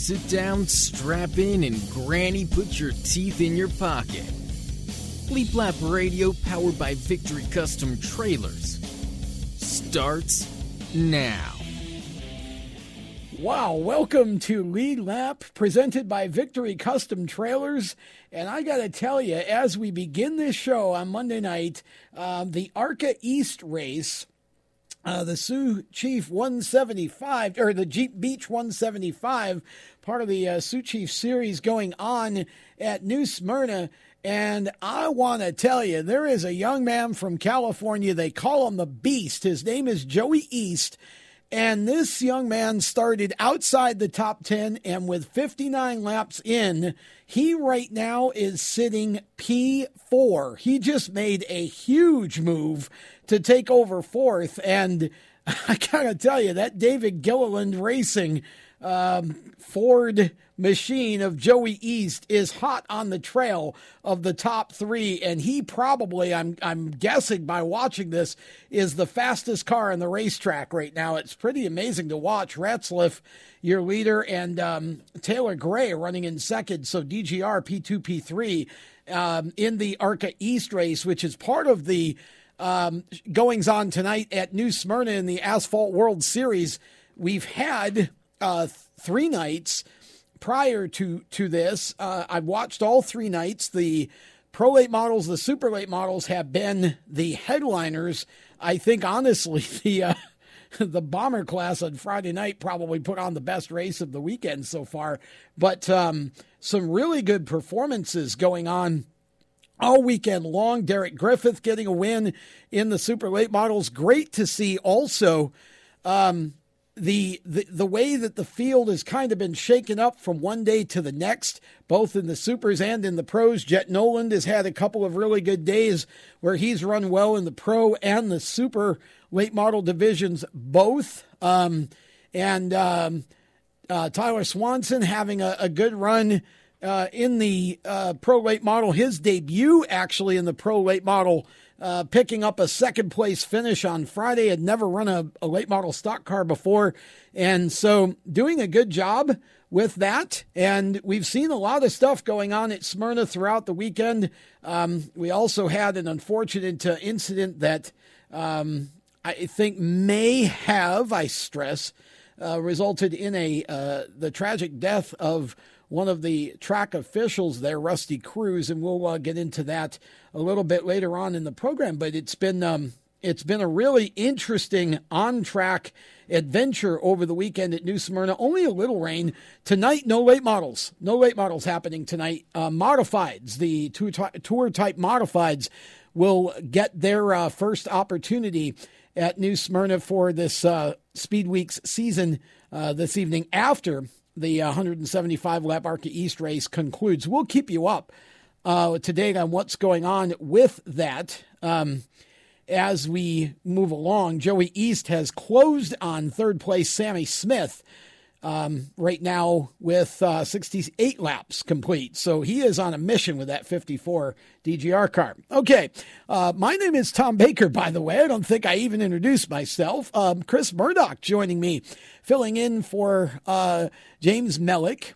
Sit down, strap in, and Granny put your teeth in your pocket. Bleep Lap Radio, powered by Victory Custom Trailers, starts now. Wow, welcome to Lead Lap, presented by Victory Custom Trailers. And I got to tell you, as we begin this show on Monday night, um, the ARCA East race uh, the Sioux Chief 175 or the Jeep Beach 175, part of the uh, Sioux Chief series going on at New Smyrna. And I want to tell you, there is a young man from California. They call him the Beast. His name is Joey Iest. And this young man started outside the top 10, and with 59 laps in, he right now is sitting P4. He just made a huge move to take over fourth. And I gotta tell you, that David Gilliland Racing um, Ford machine of Joey Iest is hot on the trail of the top three, and he probably, I'm I'm guessing by watching this, is the fastest car on the racetrack right now. It's pretty amazing to watch. Ratzliff, your leader, and um, Taylor Gray running in second. So DGR P2 P3 um, in the ARCA East race, which is part of the um, goings on tonight at New Smyrna in the Asphalt World Series. We've had uh, three nights prior to to this. Uh, I've watched all three nights. The pro late models, the super late models have been the headliners. I think honestly, the uh, the bomber class on Friday night probably put on the best race of the weekend so far. But um, some really good performances going on all weekend long. Derek Griffith getting a win in the super late models. Great to see also. Um, the, the the way that the field has kind of been shaken up from one day to the next, both in the supers and in the pros. Jett Noland has had a couple of really good days where he's run well in the pro and the super late model divisions both. Um, and um, uh, Tyler Swanson having a, a good run uh, in the uh, pro late model. His debut actually in the pro late model uh, picking up a second place finish on Friday. Had never run a, a late model stock car before. And so doing a good job with that. And we've seen a lot of stuff going on at Smyrna throughout the weekend. Um, we also had an unfortunate uh, incident that um, I think may have, I stress, uh, resulted in a uh, the tragic death of one of the track officials there, Rusty Cruz, and we'll uh, get into that a little bit later on in the program. But it's been um, it's been a really interesting on track adventure over the weekend at New Smyrna. Only a little rain tonight. No late models. No late models happening tonight. Uh, modifieds, the tour, type modifieds, will get their uh, first opportunity at New Smyrna for this uh, Speed Weeks season uh, this evening after the 175 lap ARCA East race concludes. We'll keep you up uh, to date on what's going on with that. Um, as we move along, Joey Iest has closed on third place Sammy Smith um, right now with uh, 68 laps complete. So he is on a mission with that 54 DGR car. Okay, uh, my name is Tom Baker, by the way. I don't think I even introduced myself. Um, Chris Murdoch joining me, filling in for uh, James Mellick.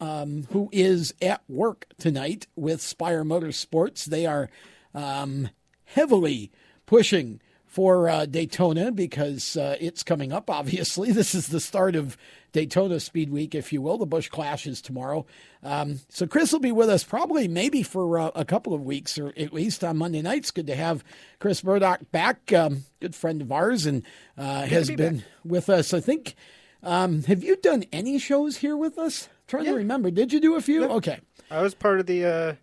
Um, who is at work tonight with Spire Motorsports? They are um, heavily pushing for uh, Daytona because uh, it's coming up, obviously. This is the start of Daytona Speed Week, if you will. The Busch Clash is tomorrow. Um, so Chris will be with us probably maybe for uh, a couple of weeks or at least on Monday nights. Good to have Chris Murdoch back, um, good friend of ours, and uh, has be been back. with us. I think, um, have you done any shows here with us? I'm trying yeah. to remember. Did you do a few? Okay. I was part of the uh,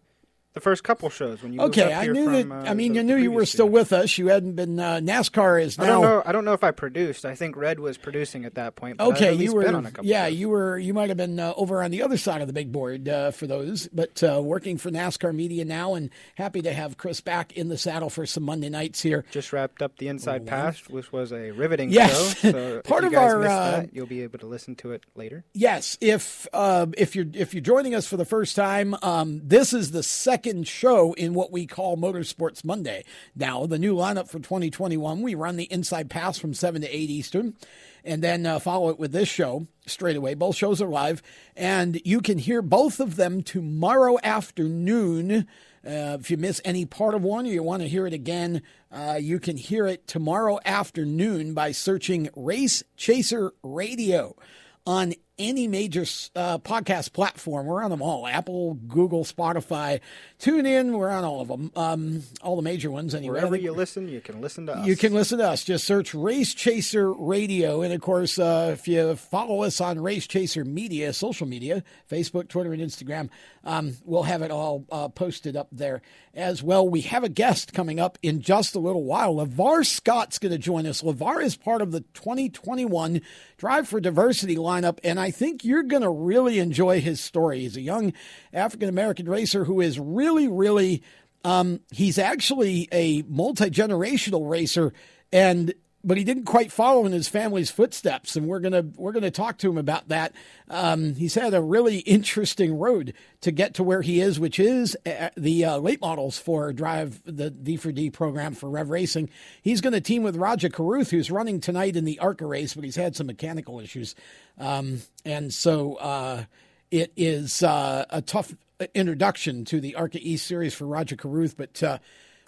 the first couple shows when you okay i knew from, that uh, i mean the, you knew you were still with us. You hadn't been uh, nascar is now i don't know i don't know if i produced. I think red was producing at that point okay you were yeah shows. you were you might have been uh, over on the other side of the big board uh, for those but uh, working for nascar media now and happy to have chris back in the saddle for some monday nights here. Just wrapped up the inside oh, pass which was a riveting yes. show so part of our uh, that, you'll be able to listen to it later. Yes if if you're if you're joining us for the first time um, this is the second second show in what we call Motorsports Monday. Now, the new lineup for 2021, we run the Inside Pass from 7 to 8 Eastern and then uh, follow it with this show straight away. Both shows are live, and you can hear both of them tomorrow afternoon. Uh, if you miss any part of one or you want to hear it again, uh, you can hear it tomorrow afternoon by searching Race Chaser Radio on any major uh, podcast platform. We're on them all Apple, Google, Spotify. Tune in. We're on all of them, um, all the major ones anyway. Wherever you listen, you can listen to us. You can listen to us. Just search Race Chaser Radio. And of course, uh, if you follow us on Race Chaser Media, social media, Facebook, Twitter, and Instagram, um, we'll have it all uh, posted up there as well. We have a guest coming up in just a little while. LeVar Scott's going to join us. LeVar is part of the 2021 Drive for Diversity lineup, and I think you're going to really enjoy his story. He's a young African American racer who is really, really, um, he's actually a multi generational racer, and but he didn't quite follow in his family's footsteps, and we're gonna we're gonna talk to him about that. Um, he's had a really interesting road to get to where he is, which is uh, the uh, late models for Drive the D4D program for Rev Racing. He's going to team with Rajah Caruth, who's running tonight in the ARCA race, but he's had some mechanical issues, um, and so uh, it is uh, a tough introduction to the ARCA East series for Rajah Caruth, but uh,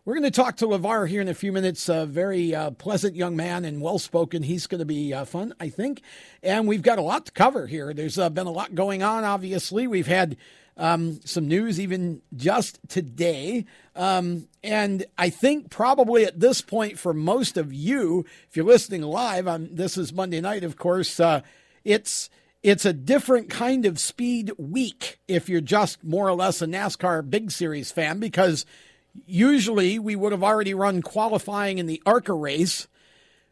we're going to talk to LeVar here in a few minutes. A very uh, pleasant young man and well spoken. He's going to be uh, fun, I think. And we've got a lot to cover here. There's uh, been a lot going on, obviously. We've had um, some news even just today. Um, and I think probably at this point, for most of you, if you're listening live, um, this is Monday night, of course, uh, it's. It's a different kind of speed week if you're just more or less a NASCAR Big Series fan because usually we would have already run qualifying in the ARCA race.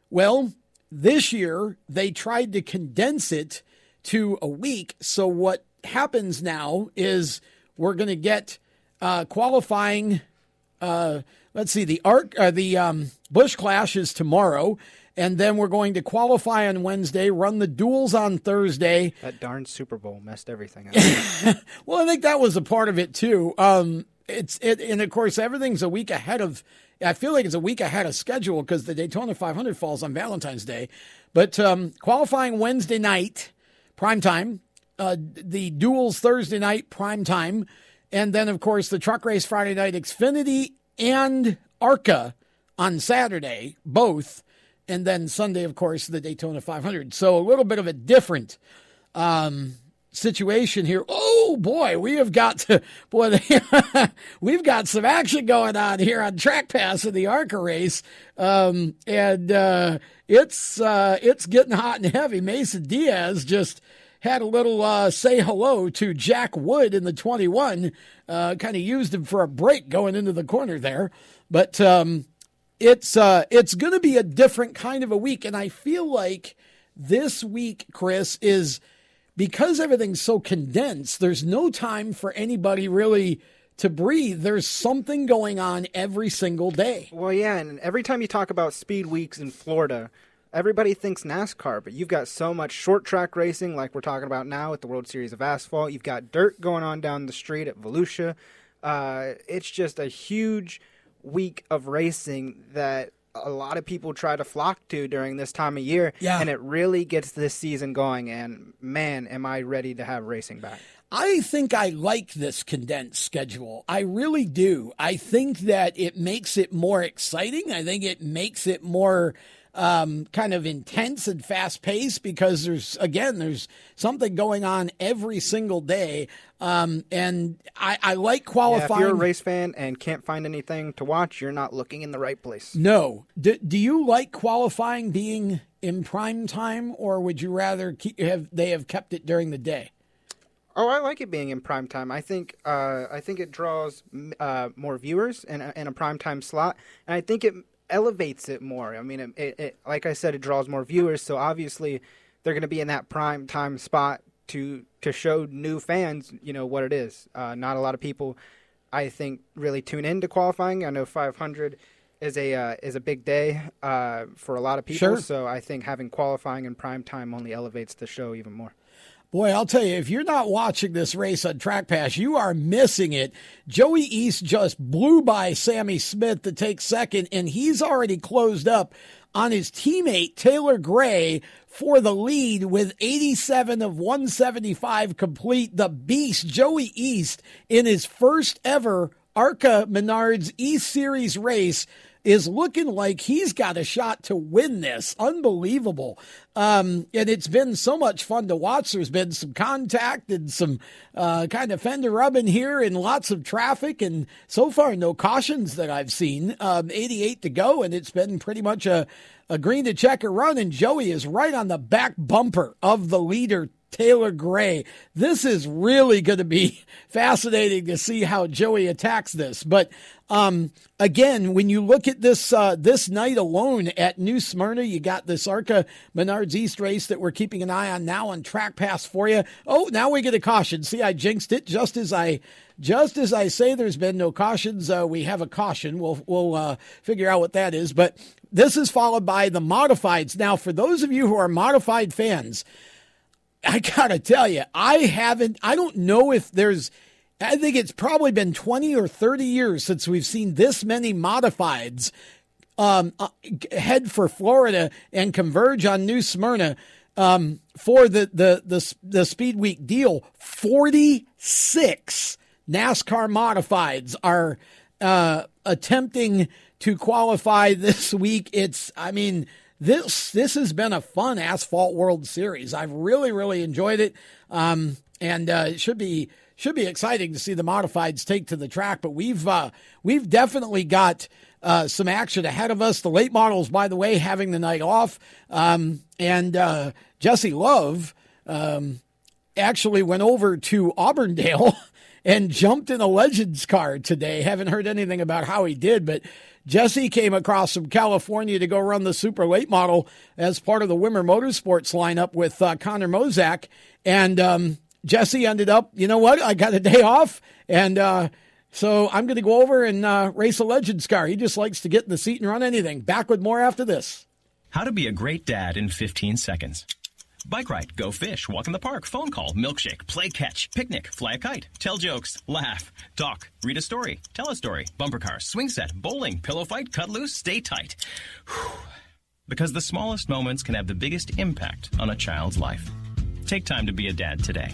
Well, this year they tried to condense it to a week. So what happens now is we're going to get uh, qualifying. Uh, let's see, the arc, uh, the um, Busch Clash is tomorrow, and then we're going to qualify on Wednesday, run the duels on Thursday. That darn Super Bowl messed everything up. well, I think that was a part of it too. Um, it's it, and of course everything's a week ahead of. I feel like it's a week ahead of schedule because the Daytona 500 falls on Valentine's Day, but um, qualifying Wednesday night, prime time. Uh, the duels Thursday night, prime time, and then of course the truck race Friday night, Xfinity and ARCA on Saturday, both, and then Sunday, of course, the Daytona 500. So a little bit of a different um, situation here. Oh boy, we have got to, boy, we've got some action going on here on Track Pass in the ARCA race, um, and uh, it's uh, it's getting hot and heavy. Mason Diaz just had a little uh, say hello to Jack Wood in the 21. Uh, kind of used him for a break going into the corner there, but um, it's uh, it's going to be a different kind of a week, and I feel like this week, Chris, is because everything's so condensed, there's no time for anybody really to breathe. There's something going on every single day. Well, yeah, and every time you talk about speed weeks in Florida, everybody thinks NASCAR, but you've got so much short track racing, like we're talking about now at the World Series of Asphalt. You've got dirt going on down the street at Volusia. Uh, it's just a huge week of racing that a lot of people try to flock to during this time of year. Yeah. And it really gets this season going. And man, am I ready to have racing back. I think I like this condensed schedule. I really do. I think that it makes it more exciting. I think it makes it more um, kind of intense and fast paced because there's again there's something going on every single day, um, and I, I like qualifying. Yeah, if you're a race fan and can't find anything to watch, you're not looking in the right place. No, do, do you like qualifying being in prime time, or would you rather keep, have they have kept it during the day? Oh, I like it being in prime time. I think uh, I think it draws uh, more viewers in a, in a prime time slot, and I think it elevates it more. I mean, it, it, it, like I said, it draws more viewers. So obviously, they're going to be in that prime time spot to to show new fans, you know, what it is. Uh, not a lot of people, I think, really tune into qualifying. I know 500 is a uh, is a big day uh, for a lot of people. Sure. So I think having qualifying in prime time only elevates the show even more. Boy, I'll tell you, if you're not watching this race on Track Pass, you are missing it. Joey Iest just blew by Sammy Smith to take second, and he's already closed up on his teammate Taylor Gray for the lead with 87 of 175 complete. The beast, Joey Iest, in his first ever ARCA Menards E Series race is looking like he's got a shot to win this. Unbelievable. Um, and it's been so much fun to watch. There's been some contact and some uh, kind of fender rubbing here and lots of traffic. And so far, no cautions that I've seen. Um, 88 to go, and it's been pretty much a, a green to check checker run. And Joey is right on the back bumper of the leader Taylor Gray. This is really going to be fascinating to see how Joey attacks this. But um, again, when you look at this uh, this night alone at New Smyrna, you got this Arca Menards East race that we're keeping an eye on now on Track Pass for you. Oh, now we get a caution. See, I jinxed it just as I just as I say. There's been no cautions. Uh, we have a caution. We'll we'll uh, figure out what that is. But this is followed by the modifieds. Now, for those of you who are modified fans. I gotta tell you, I haven't, I don't know if there's, I think it's probably been 20 or 30 years since we've seen this many modifieds um, uh, head for Florida and converge on New Smyrna um, for the, the, the, the Speed Week deal. 46 NASCAR modifieds are uh, attempting to qualify this week. It's, I mean, this this has been a fun asphalt World Series. I've really really enjoyed it, um, and uh, it should be should be exciting to see the modifieds take to the track. But we've uh, we've definitely got. Uh, some action ahead of us. The late models, by the way, having the night off. Um, and uh, Jesse Love um, actually went over to Auburndale and jumped in a Legends car today. Haven't heard anything about how he did, but Jesse came across from California to go run the super late model as part of the Wimmer Motorsports lineup with uh, Connor Mosack. And um, Jesse ended up, you know what? I got a day off. And uh, so I'm going to go over and uh, race a Legends car. He just likes to get in the seat and run anything. Back with more after this. How to be a great dad in 15 seconds. Bike ride, go fish, walk in the park, phone call, milkshake, play catch, picnic, fly a kite, tell jokes, laugh, talk, read a story, tell a story, bumper car, swing set, bowling, pillow fight, cut loose, stay tight. Whew. Because the smallest moments can have the biggest impact on a child's life. Take time to be a dad today.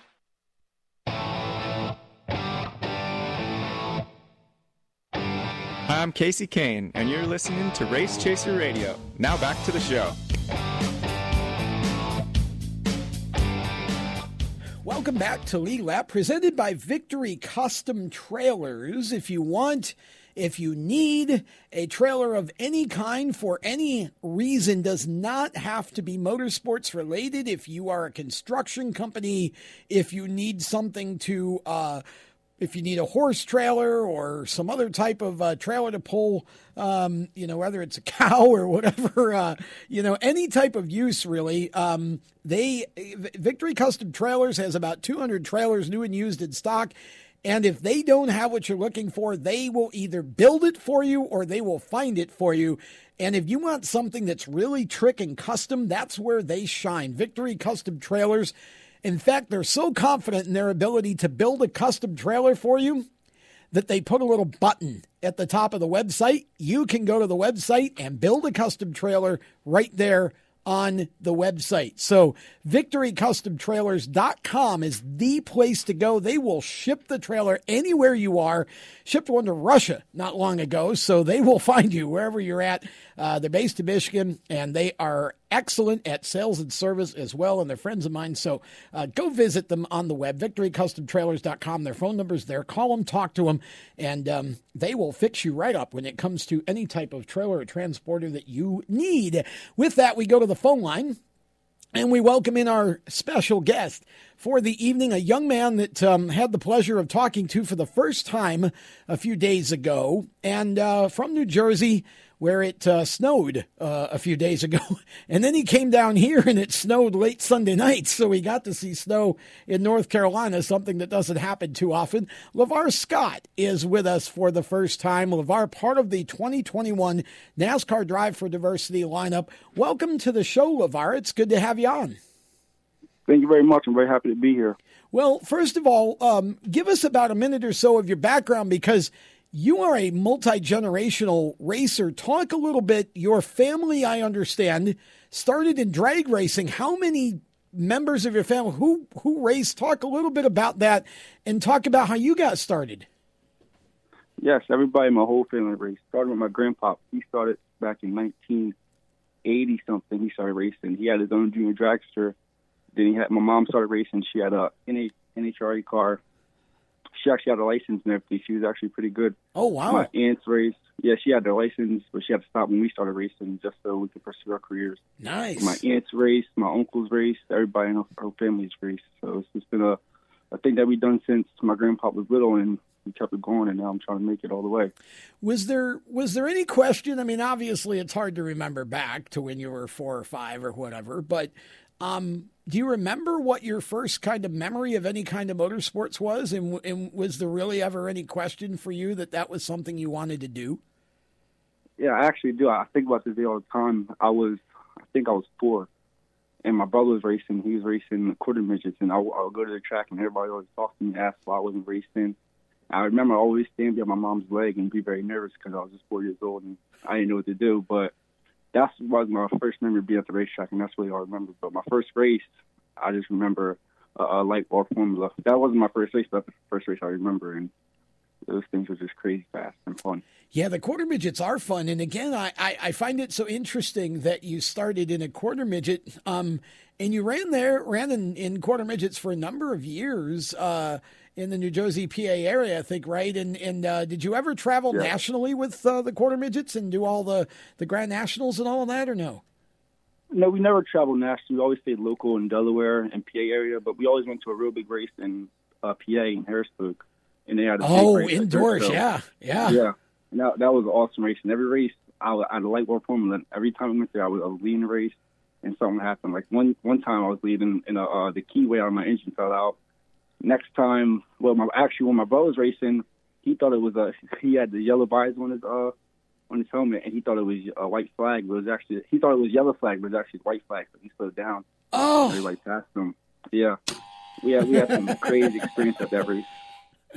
Hi, I'm Casey Kahne, and you're listening to Race Chaser Radio. Now back to the show. Welcome back to Lead Lap, presented by Victory Custom Trailers. If you want, if you need a trailer of any kind for any reason, does not have to be motorsports related. If you are a construction company, if you need something to, uh, if you need a horse trailer or some other type of uh, trailer to pull, um, you know, whether it's a cow or whatever, uh, you know, any type of use really. Um, they Victory Custom Trailers has about 200 trailers, new and used in stock. And if they don't have what you're looking for, they will either build it for you or they will find it for you. And if you want something that's really trick and custom, that's where they shine. Victory Custom Trailers. In fact, they're so confident in their ability to build a custom trailer for you that they put a little button at the top of the website. You can go to the website and build a custom trailer right there on the website. So victorycustomtrailers.com is the place to go. They will ship the trailer anywhere you are. Shipped one to Russia not long ago, so they will find you wherever you're at. Uh, they're based in Michigan, and they are excellent at sales and service as well, and they're friends of mine. So uh, go visit them on the web, victorycustomtrailers.com. Their phone number's there. Call them, talk to them, and um, they will fix you right up when it comes to any type of trailer or transporter that you need. With that, we go to the phone line. And we welcome in our special guest for the evening, a young man that um, had the pleasure of talking to for the first time a few days ago, and uh, from New Jersey, where it uh, snowed uh, a few days ago. And then he came down here and it snowed late Sunday night. So he got to see snow in North Carolina, something that doesn't happen too often. LeVar Scott is with us for the first time. LeVar, part of the 2021 NASCAR Drive for Diversity lineup. Welcome to the show, LeVar. It's good to have you on. Thank you very much. I'm very happy to be here. Well, first of all, um, give us about a minute or so of your background because you are a multi generational racer. Talk a little bit. Your family, I understand, started in drag racing. How many members of your family who who race? Talk a little bit about that, and talk about how you got started. Yes, everybody in my whole family raced. Started with my grandpa. He started back in 1980 something. He started racing. He had his own junior dragster. Then he had my mom started racing. She had a NHRA car she actually had a license and everything. She was actually pretty good. Oh wow! My aunts raced. Yeah, she had the license, but she had to stop when we started racing just so we could pursue our careers. Nice. My aunts raced. My uncles raced. Everybody in our family's raced. So it's just been a a thing that we've done since my grandpa was little, and we kept it going, and now I'm trying to make it all the way. Was there was there any question? I mean, obviously, it's hard to remember back to when you were four or five or whatever, but um, do you remember what your first kind of memory of any kind of motorsports was? And, and, was there really ever any question for you that that was something you wanted to do? Yeah, I actually do. I think about this day all the time. I was, I think I was four, and my brother was racing. He was racing quarter midgets, and I, I would go to the track, and everybody always talked to me, asked why I wasn't racing. I remember I always standing by my mom's leg and be very nervous because I was just four years old and I didn't know what to do. But that's was my first memory being at the racetrack, and that's really all I remember. But my first race, I just remember a, a light bar formula. That wasn't my first race, but the first race I remember, and those things were just crazy fast and fun. Yeah, the quarter midgets are fun, and again, I, I, I find it so interesting that you started in a quarter midget, um, and you ran there, ran in, in quarter midgets for a number of years. Uh, in the New Jersey, PA area, I think, right? And and uh, did you ever travel yeah. nationally with uh, the quarter midgets and do all the the Grand Nationals and all of that, or no? No, we never traveled nationally. We always stayed local in Delaware and PA area, but we always went to a real big race in uh, PA in Harrisburg, and they had a oh indoors, so, yeah, yeah, yeah. And that that was an awesome race. And every race, I, I light bar formula. Every time we went there, I was, I was leading the race, and something happened. Like one one time, I was leading, and uh, the keyway on my engine fell out next time, well, my actually when my brother was racing, he thought it was a he had the yellow bars on his uh on his helmet, and he thought it was a white flag, but it was actually he thought it was yellow flag, but it was actually white flag. So he slowed down. Oh, everybody passed him. Yeah, we had we had some crazy experience at that race.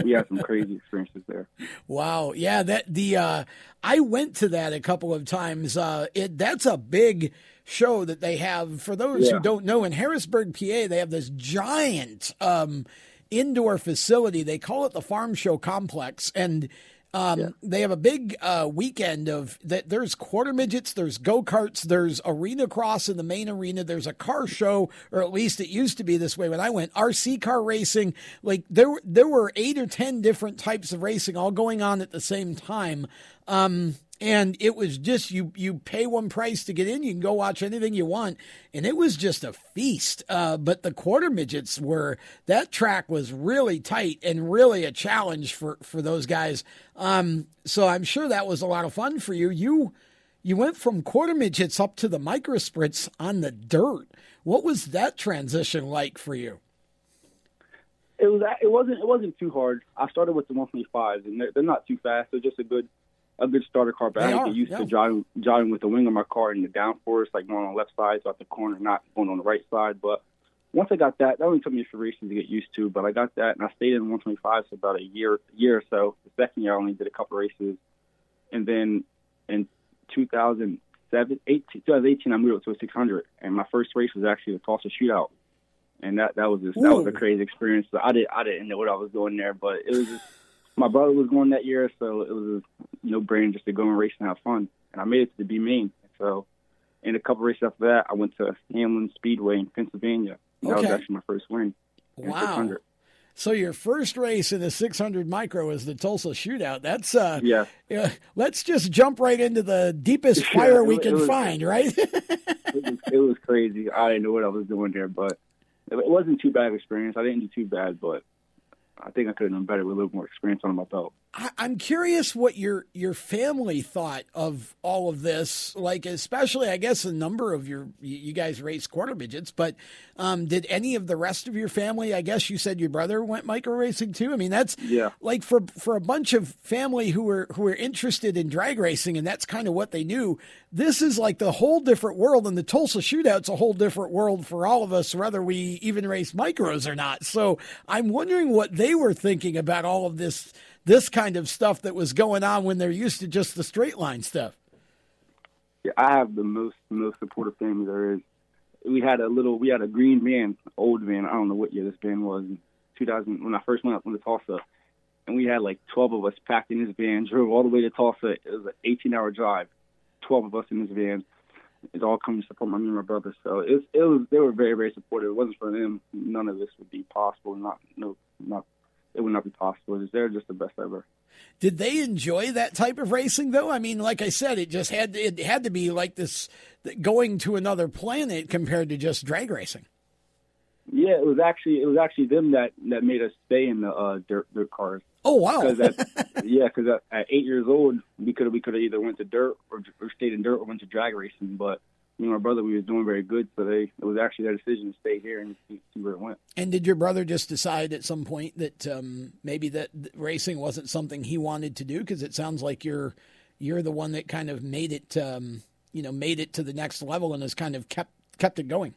We had some crazy experiences there. Wow, yeah, that the uh, I went to that a couple of times. Uh, it that's a big show that they have. For those Yeah. who don't know, in Harrisburg, PA, they have this giant um, indoor facility. They call it the Farm Show Complex, and um, they have a big uh, weekend of that. There's quarter midgets, there's go karts, there's arena cross in the main arena. There's a car show, or at least it used to be this way when I went. RC car racing, like there were there were eight or ten different types of racing all going on at the same time. Um, and it was just you you pay one price to get in you can go watch anything you want. And it was just a feast. Uh, but the quarter midgets were that track was really tight and really a challenge for for those guys. Um, so i'm sure that was a lot of fun for you. You you went from quarter midgets up to the micro sprints on the dirt. What was that transition like for you? It was it wasn't it wasn't too hard. I started with the 125s, and they're, they're not too fast. They're just a good a good starter car. But They I are, get used yeah. to driving driving with the wing of my car and the downforce, like going on the left side, so at the corner, not going on the right side. But once I got that, that only took me a few races to get used to. But I got that, and I stayed in 125 for about a year year or so. The second year, I only did a couple races, and then in 2007, 18, 2018, I moved up to a 600, and my first race was actually the Tulsa Shootout and that that was just, that was a crazy experience. So I did I didn't know what I was doing there, but it was just my brother was going that year, so it was a no brainer just to go and race and have fun. And I made it to the B main. So in a couple races after that, I went to Hamlin Speedway in Pennsylvania. And That was actually my first win. Wow. so your first race in the 600 micro is the Tulsa Shootout. That's uh, Yeah. yeah. Let's just jump right into the deepest Yeah, fire it we can was- find, right? It was, it was crazy. I didn't know what I was doing there, but it wasn't too bad experience. I didn't do too bad, but I think I could have done better with a little more experience under my belt. I, I'm curious what your your family thought of all of this. Like, especially, I guess, a number of your you guys race quarter midgets, but um, did any of the rest of your family? I guess you said your brother went micro racing too. I mean, that's Yeah. like for for a bunch of family who were who were interested in drag racing, and that's kind of what they knew. This is like the whole different world, and the Tulsa Shootout's a whole different world for all of us, whether we even race micros or not. So I'm wondering what they were thinking about all of this this kind of stuff that was going on when they're used to just the straight line stuff. Yeah, I have the most most supportive family there is. We had a little, we had a green van, old van. I don't know what year this van was. 2000 when I first went up to Tulsa, and we had like 12 of us packed in this van, drove all the way to Tulsa. It was an 18 hour drive, 12 of us in this van. It's all coming to support my me and my brother. So it was, it was they were very very supportive. It wasn't for them, none of this would be possible. Not no it would not be possible. They're just the best ever. Did they enjoy that type of racing though? I mean, like I said, it just had it had to be like this going to another planet compared to just drag racing. Yeah, it was actually it was actually them that that made us stay in the uh, dirt dirt cars. Oh wow! Because at, yeah, because at, at eight years old, we could we could have either went to dirt or, or stayed in dirt or went to drag racing. But me and my brother, we was doing very good, so they it was actually their decision to stay here and see, see where it went. And did your brother just decide at some point that um, maybe that racing wasn't something he wanted to do? Because it sounds like you're you're the one that kind of made it, um, you know, made it to the next level and has kind of kept kept it going.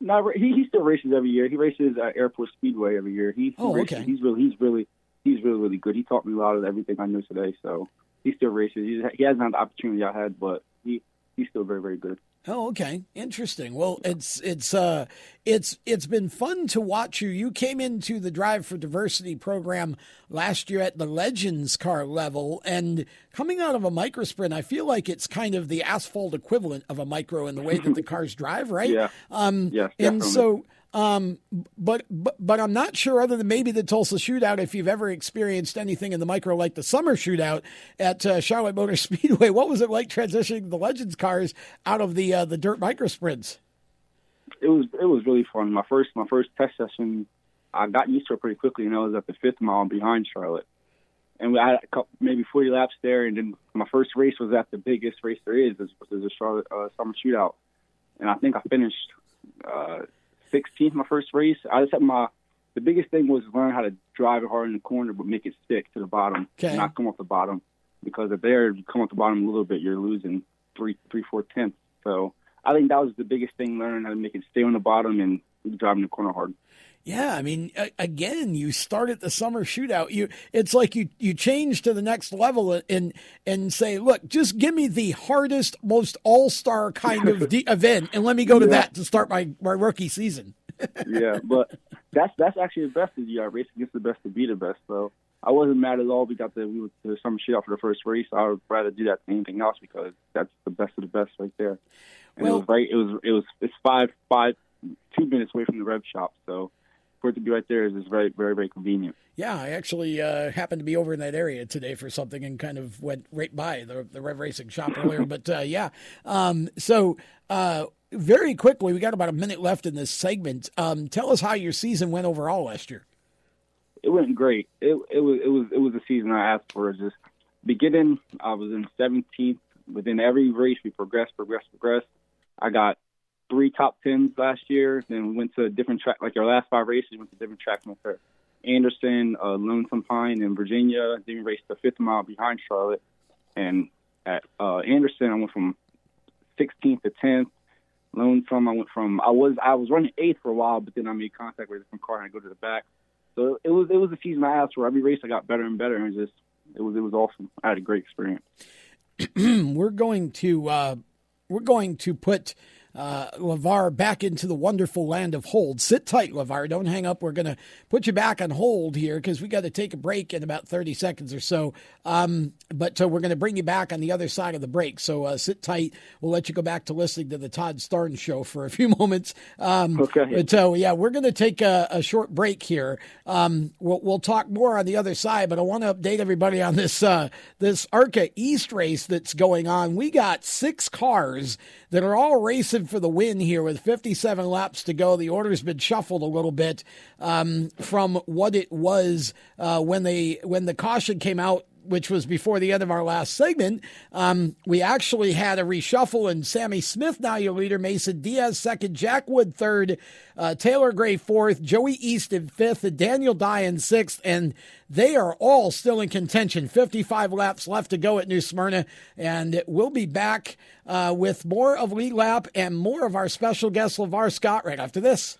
No, he he still races every year. He races at Airport Speedway every year. He, he Oh, races, okay. He's really he's really he's really really good. He taught me a lot of everything I know today. So he still races. He's, he hasn't had the opportunity I had, but he he's still very very good. Oh, okay. Interesting. Well, it's it's uh it's it's been fun to watch you. You came into the Drive for Diversity program last year at the Legends car level and coming out of a micro sprint, I feel like it's kind of the asphalt equivalent of a micro in the way that the cars drive, right? Yeah. Um Yes, and definitely. so um but, but but I'm not sure other than maybe the Tulsa shootout if you've ever experienced anything in the micro like the summer shootout at uh, Charlotte Motor Speedway. What was it like transitioning the Legends cars out of the uh, the dirt micro sprints? it was it was really fun. My first my first test session, I got used to it pretty quickly, and I was at the fifth mile behind Charlotte, and we had a couple, maybe forty laps there. And then my first race was at the biggest race there is, is, is the Charlotte uh, Summer Shootout, and I think I finished uh, 16th my first race. I just had my the biggest thing was learn how to drive it hard in the corner, but make it stick to the bottom, Okay. not come off the bottom. Because if there you come off the bottom a little bit, you're losing three, three, four tenths. So I think that was the biggest thing, learning how to make it stay on the bottom and driving the corner hard. Yeah, I mean, again, you start at the summer shootout. You, it's like you you change to the next level and and say, look, just give me the hardest, most all star kind of de- event, and let me go to Yeah. that to start my my rookie season. yeah, but that's that's actually the best is you got race against the best to be the best. So I wasn't mad at all. We got the we went to Summer Shootout for the first race. I would rather do that than anything else because that's the best of the best right there. And it Well- was right. It was it was it's five five two minutes away from the rev shop. So for it to be right there is just very very very convenient. Yeah, I actually uh, happened to be over in that area today for something and kind of went right by the the Rev Racing shop earlier. But uh, yeah, um, so uh, very quickly, we got about a minute left in this segment. Um, tell us how your season went overall last year. it went great. It it was it was it was a season I asked for. Just beginning, I was in 17th. Within every race, we progressed, progressed, progressed. I got three top tens last year. Then we went to a different track. Like our last five races, we went to different tracks. Went to Anderson, uh, Lonesome Pine in Virginia. Then we raced the fifth mile behind Charlotte. And at uh, Anderson, I went from 16th to 10th. Lonesome, I went from I was I was running eighth for a while, but then I made contact with a different car and I go to the back. So it was it was a season I asked for. Every race I got better and better, and it was just it was it was awesome. I had a great experience. we're going to uh, we're going to put uh, Lavar back into the wonderful land of hold. Sit tight, Lavar. Don't hang up. We're going to put you back on hold here because we got to take a break in about thirty seconds or so. Um, but uh, we're going to bring you back on the other side of the break. So uh, sit tight. We'll let you go back to listening to the Todd Starnes show for a few moments. Um, Okay. But uh, yeah, we're going to take a, a short break here. Um, we'll, we'll talk more on the other side, but I want to update everybody on this uh, this Arca East race that's going on. We got six cars that are all racing for the win here with 57 laps to go. The order's been shuffled a little bit um, from what it was uh, when they when the caution came out which was before the end of our last segment, um, we actually had a reshuffle, and Sammy Smith now your leader, Mason Diaz second, Jack Wood third, uh, Taylor Gray fourth, Joey Easton fifth, and Daniel Dye sixth, and they are all still in contention. 55 laps left to go at New Smyrna, and we'll be back uh, with more of Lead Lap and more of our special guest, LeVar Scott, right after this.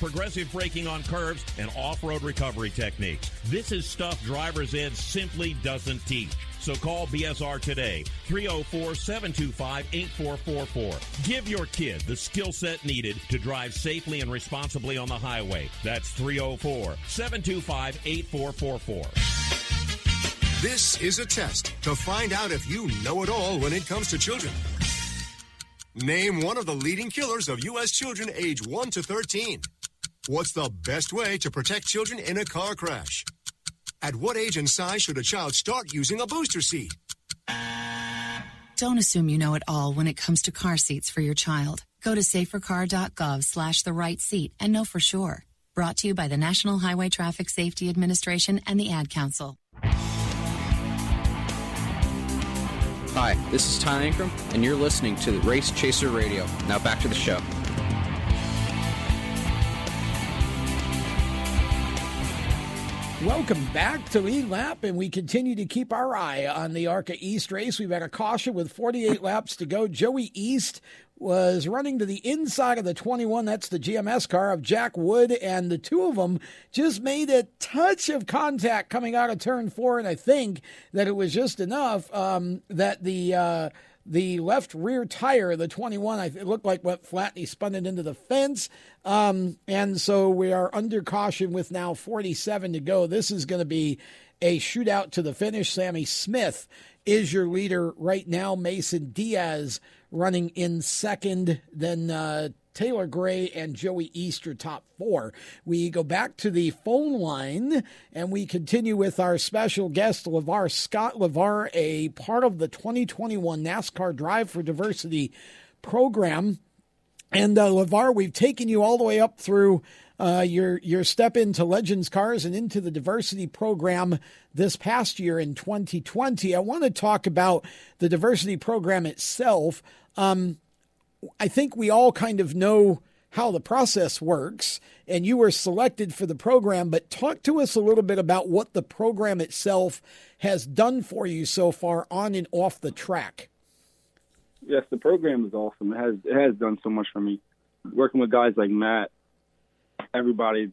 progressive braking on curves, and off-road recovery techniques. This is stuff driver's ed simply doesn't teach. So call BSR today, 304 725 8444. Give your kid the skill set needed to drive safely and responsibly on the highway. That's 304 725 8444. This is a test to find out if you know it all when it comes to children. Name one of the leading killers of U.S. children age 1 to 13. What's the best way to protect children in a car crash? At what age and size should a child start using a booster seat? Don't assume you know it all when it comes to car seats for your child. Go to safercar.gov slash the right seat and know for sure. Brought to you by the National Highway Traffic Safety Administration and the Ad Council. Hi, this is Ty Ankrum, and you're listening to the Race Chaser Radio. Now back to the show. Welcome back to Lead Lap, and we continue to keep our eye on the ARCA East race. We've had a caution with 48 laps to go. Joey Iest was running to the inside of the 21. That's the GMS car of Jack Wood, and the two of them just made a touch of contact coming out of turn four, and I think that it was just enough um, that the. Uh, the left rear tire, the 21, it looked like went flat he spun it into the fence. Um, and so we are under caution with now 47 to go. This is going to be a shootout to the finish. Sammy Smith is your leader right now. Mason Diaz running in second. Then uh, Taylor Gray and Joey Easter top four. We go back to the phone line and we continue with our special guest, LeVar Scott. LeVar, a part of the 2021 NASCAR Drive for Diversity program. And uh, LeVar, we've taken you all the way up through uh, your your step into Legends Cars and into the diversity program this past year in 2020. I want to talk about the diversity program itself. Um, I think we all kind of know how the process works, and you were selected for the program, but talk to us a little bit about what the program itself has done for you so far on and off the track. Yes, the program is awesome. It has it has done so much for me. Working with guys like Matt, everybody,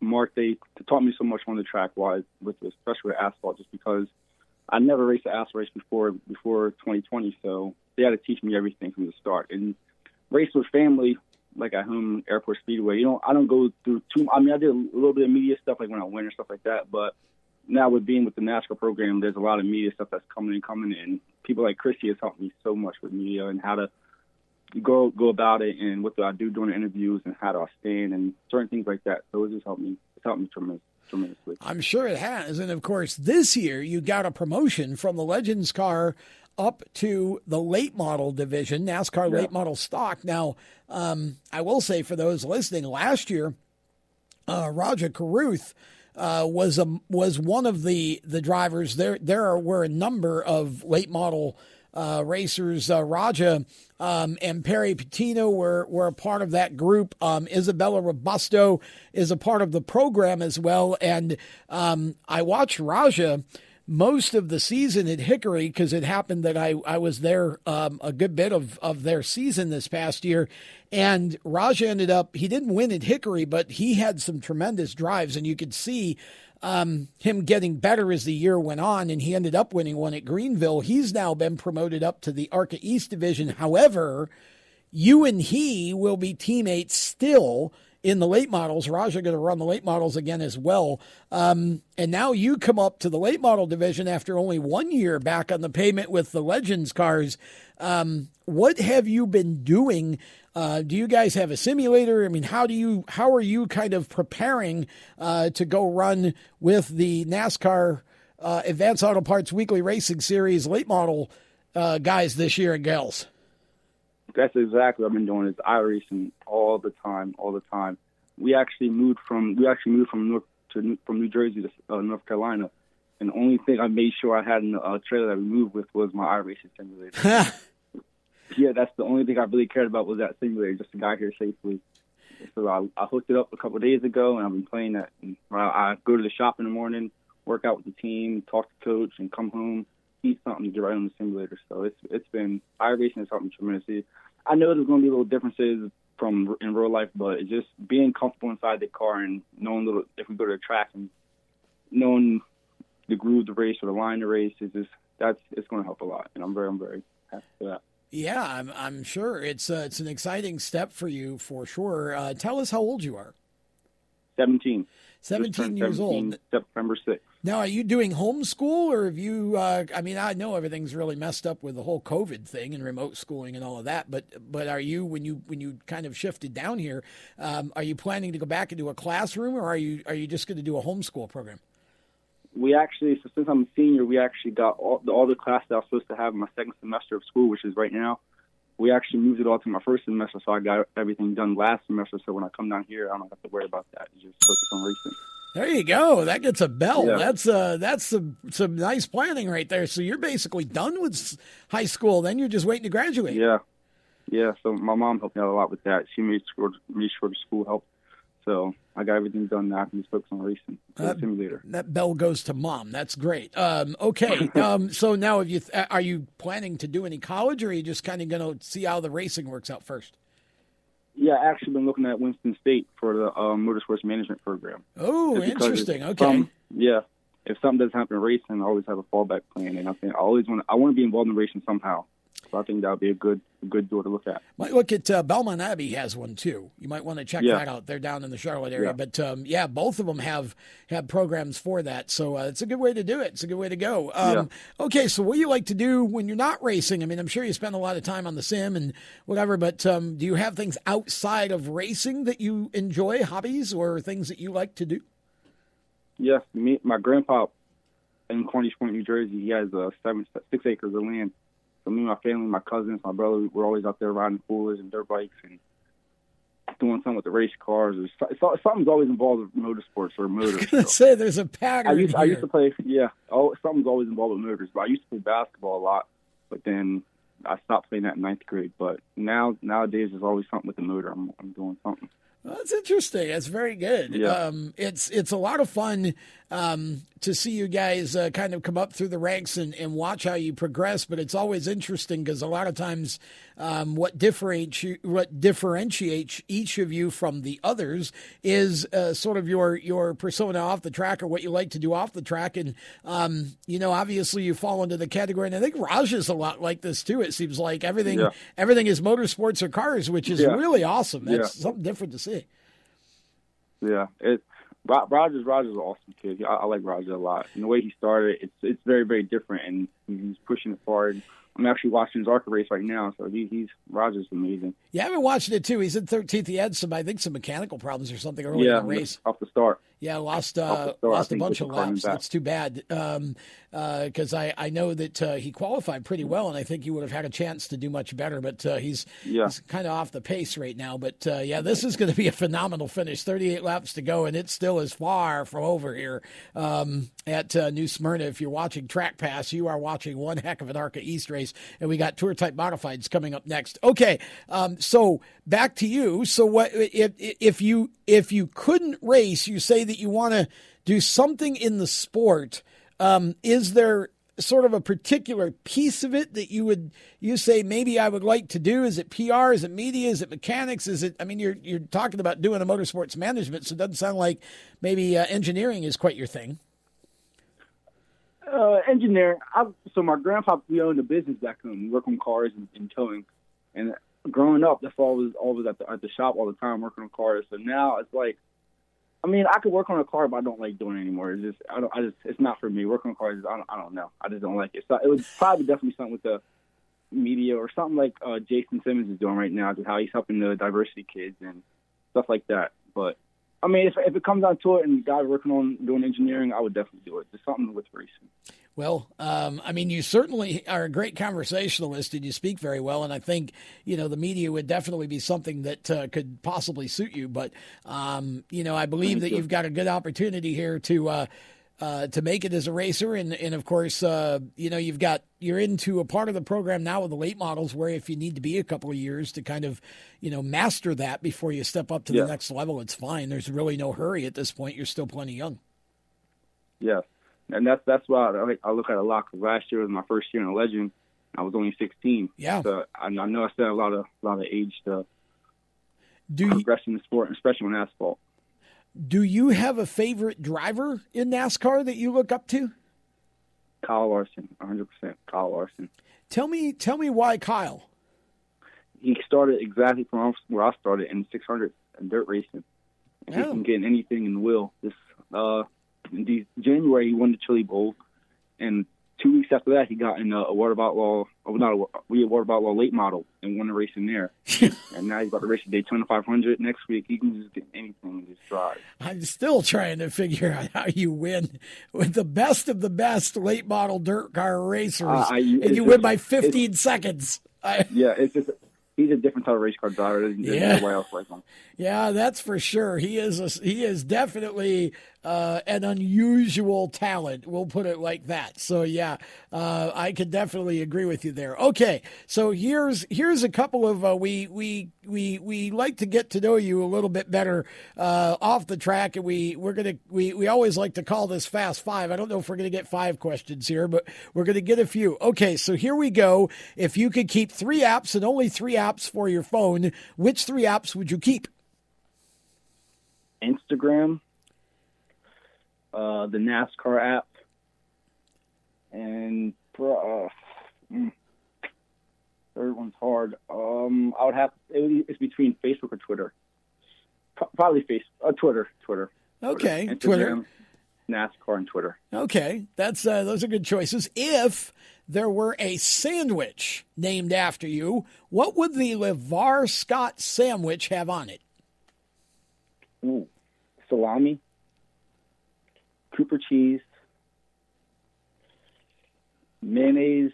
Mark, they taught me so much on the track wise, with especially with asphalt, just because I never raced an asphalt race before before 2020, so they had to teach me everything from the start. And race with family, like at home airport speedway. You know, I don't go through too. I mean, I did a little bit of media stuff, like when I win or stuff like that. But now with being with the NASCAR program, there's a lot of media stuff that's coming and coming, and people like Christy has helped me so much with media and how to go go about it and what do I do during the interviews and how do I stand and certain things like that. So it just helped me. It's helped me. Tremendously. I'm sure it has. And of course, this year you got a promotion from the Legends car up to the late model division, NASCAR yeah. late model stock. Now, um, I will say for those listening, last year, uh, Caruth uh, was a was one of the the drivers. There there were a number of late model uh, racers. Uh, Rajah um, and Perry Patino were were a part of that group. Um, Isabella Robusto is a part of the program as well. And um, I watched Rajah most of the season at Hickory because it happened that I, I was there um, a good bit of, of their season this past year. And Rajah ended up, he didn't win at Hickory, but he had some tremendous drives. And you could see um, him getting better as the year went on. And he ended up winning one at Greenville. He's now been promoted up to the ARCA East Division. However, you and he will be teammates still in the late models. Rajah going to run the late models again as well. Um, and now you come up to the late model division after only one year back on the pavement with the Legends cars. Um, what have you been doing? Uh, do you guys have a simulator? I mean, how do you how are you kind of preparing uh, to go run with the NASCAR uh, Advanced Auto Parts Weekly Racing Series late model uh, guys this year and gals? That's exactly what I've been doing is iRacing all the time, all the time. We actually moved from we actually moved from North to from New Jersey to uh, North Carolina, and the only thing I made sure I had in the uh, trailer that we moved with was my iRacing simulator. yeah, that's the only thing I really cared about was that simulator, just to get here safely. So I, I hooked it up a couple of days ago, and I've been playing that. And I, I go to the shop in the morning, work out with the team, talk to coach, and come home, eat something, to get right on the simulator. So it's it's been iRacing has helped me tremendously. I know there's going to be little differences from in real life, but it's just being comfortable inside the car and knowing little if we go to the track and knowing the groove of the race or the line of the race is just that's it's going to help a lot, and I'm very I'm very happy for that. Yeah, I'm I'm sure it's uh, it's an exciting step for you for sure. Uh, tell us how old you are. Seventeen. 17 years 17, old. September 6th. Now, are you doing homeschool or have you? Uh, I mean, I know everything's really messed up with the whole COVID thing and remote schooling and all of that. But but are you when you when you kind of shifted down here? Um, are you planning to go back into a classroom or are you are you just going to do a homeschool program? We actually, so since I'm a senior, we actually got all the, all the classes I was supposed to have in my second semester of school, which is right now. We actually moved it all to my first semester, so I got everything done last semester. So when I come down here, I don't have to worry about that. Just focus on racing. There you go. That gets a bell. Yeah. That's uh that's some some nice planning right there. So you're basically done with high school. Then you're just waiting to graduate. Yeah, yeah. So my mom helped me out a lot with that. She made sure made sure the school helped. So I got everything done now. I can just focus on racing. Uh, simulator. That bell goes to mom. That's great. Um, okay. Um, so now, have you th- are you planning to do any college, or are you just kind of going to see how the racing works out first? Yeah, I actually been looking at Winston State for the um, motorsports management program. Oh, interesting. Okay. some- yeah. If something doesn't happen in racing, I always have a fallback plan, and I think I always want I want to be involved in racing somehow. So I think that would be a good good door to look at. Might look at uh, Belmont Abbey has one too. You might want to check Yeah. that out. They're down in the Charlotte area, Yeah. but um, yeah, both of them have have programs for that. So uh, it's a good way to do it. It's a good way to go. Um, Okay, so what do you like to do when you're not racing? I mean, I'm sure you spend a lot of time on the sim and whatever, but um, do you have things outside of racing that you enjoy, hobbies or things that you like to do? Yes, me my grandpa in Cornish Point, New Jersey, he has uh, seven six acres of land. So me, and my family, my cousins, my brother, we're always out there riding coolers and dirt bikes and doing something with the race cars. Or so- so- something's always involved with motorsports or motors. Let's say there's a pattern I used I used to play yeah. Oh, something's always involved with motors. But I used to play basketball a lot, but then I stopped playing that in ninth grade. But now nowadays there's always something with the motor. I'm I'm doing something. Well, that's interesting. That's very good. Yeah. Um, it's it's a lot of fun um, to see you guys uh, kind of come up through the ranks and, and watch how you progress. But it's always interesting because a lot of times, um, what differentiates what differentiates each of you from the others is uh, sort of your your persona off the track or what you like to do off the track. And um, you know, obviously, you fall into the category. And I think Raj is a lot like this too. It seems like everything Yeah. everything is motorsports or cars, which is Yeah. really awesome. That's Yeah. something different to see. Yeah, it. Ro- Rogers, Rogers, is an awesome kid. I, I like Rogers a lot. And the way he started, it's it's very very different, and he's pushing it forward. I'm actually watching his ARCA race right now, so he, he's Rogers amazing. Yeah, I've been watching it too. He's in 13th. He had some, I think, some mechanical problems or something early yeah, in the race. off the start. Yeah, lost uh, lost a bunch of laps. That's too bad. Um, because I I know that uh, he qualified pretty well, and I think he would have had a chance to do much better. But uh, he's Yeah. he's kind of off the pace right now. But uh, yeah, this is going to be a phenomenal finish. 38 laps to go, and it still is far from over here um, at uh, New Smyrna. If you're watching Track Pass, you are watching one heck of an ARCA East race, and we got Tour Type Modifieds coming up next. Okay, um, so back to you. So what if if you if you couldn't race, you say that you want to do something in the sport. Um, is there sort of a particular piece of it that you would you say maybe I would like to do? Is it PR? Is it media? Is it mechanics? Is it? I mean, you're you're talking about doing a motorsports management, so it doesn't sound like maybe uh, engineering is quite your thing. Uh, engineering. I, so my grandpa, we owned a business back home. We work on cars and, and towing. And growing up, that's all was always at the at the shop all the time working on cars. So now it's like, I mean, I could work on a car, but I don't like doing it anymore. It's just I don't. I just it's not for me. Working on cars, I don't. I don't know. I just don't like it. So it would probably definitely something with the media or something like uh, Jason Simmons is doing right now, just how he's helping the diversity kids and stuff like that. But I mean, if if it comes down to it, and guys working on doing engineering, I would definitely do it. Just something with racing. Well, um, I mean, you certainly are a great conversationalist and you speak very well. And I think, you know, the media would definitely be something that uh, could possibly suit you. But, um, you know, I believe that you. you've got a good opportunity here to. Uh, uh, to make it as a racer, and and of course, uh, you know you've got you're into a part of the program now with the late models, where if you need to be a couple of years to kind of, you know, master that before you step up to Yeah. the next level, it's fine. There's really no hurry at this point. You're still plenty young. Yes, and that's that's why I, I look at a lot. Because last year was my first year in a Legend. I was only 16. Yeah. So I, I know I said a lot of a lot of age to Do you, progress in the sport, especially on asphalt. Do you have a favorite driver in NASCAR that you look up to? Kyle Larson, 100% Kyle Larson. Tell me, tell me why Kyle. He started exactly from where I started in 600 and dirt racing. And Oh. He can get anything in the wheel. This uh, in January he won the Chili Bowl, and two weeks after that he got in a, a World Outlaw, oh, not a, we a World Outlaw late model and won a race in there. and now he's about to race the Daytona 500 next week. He can just get anything and just drive. I'm still trying to figure out how you win with the best of the best late model dirt car racers, Uh, I- and you win by 15 seconds. I, Yeah, it's just he's a different type of race car driver. There's Yeah. nobody else like him. Yeah, that's for sure. He is a, he is definitely uh, an unusual talent. We'll put it like that. So yeah, uh, I could definitely agree with you there. Okay, so here's here's a couple of uh, we we we we like to get to know you a little bit better uh, off the track, and we we're gonna we we always like to call this fast five. I don't know if we're gonna get five questions here, but we're gonna get a few. Okay, so here we go. If you could keep three apps and only three apps for your phone, which three apps would you keep? Instagram, uh, the NASCAR app, and uh, mm, third one's hard. Um, I would have it would, it's between Facebook or Twitter. Pro- Probably face uh, Twitter, Twitter. Okay, Instagram, Twitter. NASCAR, and Twitter. Okay, that's uh, those are good choices. If there were a sandwich named after you, what would the LeVar Scott sandwich have on it? Ooh, salami, Cooper cheese, mayonnaise,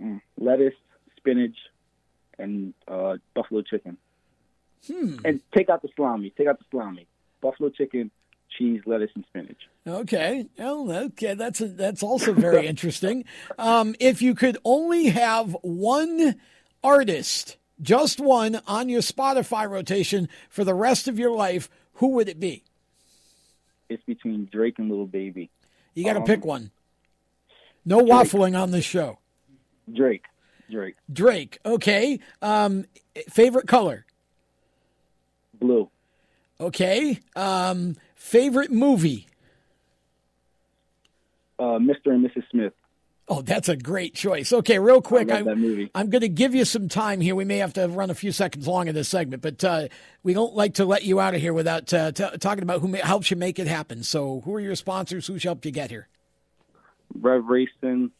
mm, lettuce, spinach, and uh, buffalo chicken. Hmm. And take out the salami. Take out the salami. Buffalo chicken, cheese, lettuce, and spinach. Okay, well, okay, that's a, that's also very interesting. Um, if you could only have one artist, just one, on your Spotify rotation for the rest of your life, who would it be? It's between Drake and Lil Baby. You got to Um, pick one. No waffling on this show. Drake. Drake. Drake. Okay. Um, favorite color. Blue. Okay. Um, favorite movie. Uh, Mr. and Mrs. Smith. Oh, that's a great choice. Okay, real quick, I movie. I'm going to give you some time here. We may have to run a few seconds long in this segment, but uh, we don't like to let you out of here without uh, t- talking about who ma- helps you make it happen. So, who are your sponsors? Who's helped you get here? Rev Racing.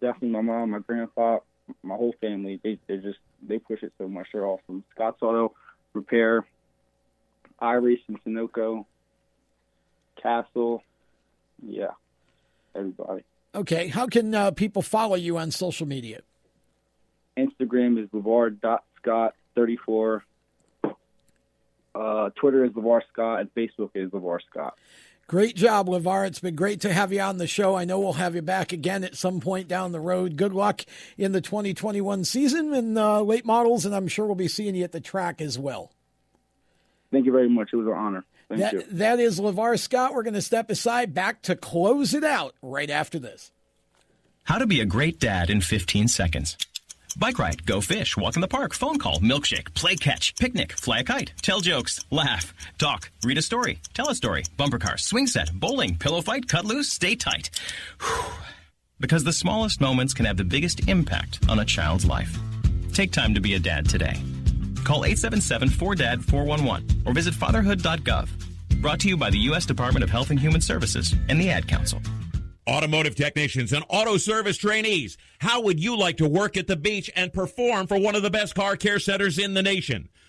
Definitely my mom, my grandpa, my whole family. They they just they push it so much. They're awesome. Scott's Auto Repair, iRace and Sunoco, Castle. Yeah, everybody. Okay, how can uh, people follow you on social media? Instagram is LeVar.Scott34. Uh, Twitter is LeVar Scott, and Facebook is LeVar Scott. Great job, LeVar. It's been great to have you on the show. I know we'll have you back again at some point down the road. Good luck in the 2021 season and uh, late models, and I'm sure we'll be seeing you at the track as well. Thank you very much. It was an honor. Thank that, you. that is LeVar Scott. We're going to step aside back to close it out right after this. How to be a great dad in 15 seconds. Bike ride, go fish, walk in the park, phone call, milkshake, play catch, picnic, fly a kite, tell jokes, laugh, talk, read a story, tell a story, bumper car, swing set, bowling, pillow fight, cut loose, stay tight. Whew. Because the smallest moments can have the biggest impact on a child's life. Take time to be a dad today. Call 877-4DAD-411 or visit fatherhood.gov. Brought to you by the U.S. Department of Health and Human Services and the Ad Council. Automotive technicians and auto service trainees, how would you like to work at the beach and perform for one of the best car care centers in the nation?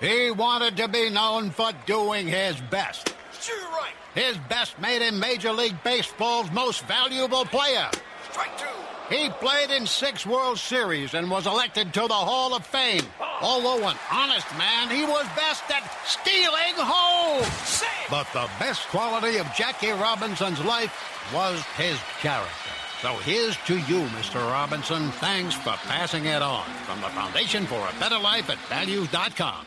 He wanted to be known for doing his best. Sure, right. His best made him Major League Baseball's most valuable player. Strike two. He played in six World Series and was elected to the Hall of Fame. Oh. Although an honest man, he was best at stealing home. But the best quality of Jackie Robinson's life was his character. So here's to you, Mr. Robinson. Thanks for passing it on. From the Foundation for a Better Life at values.com.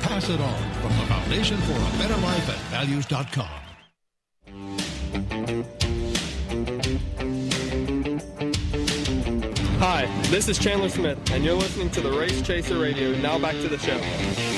Pass it on from the Foundation for a Better Life at values.com. Hi, this is Chandler Smith, and you're listening to the Race Chaser Radio. Now back to the show.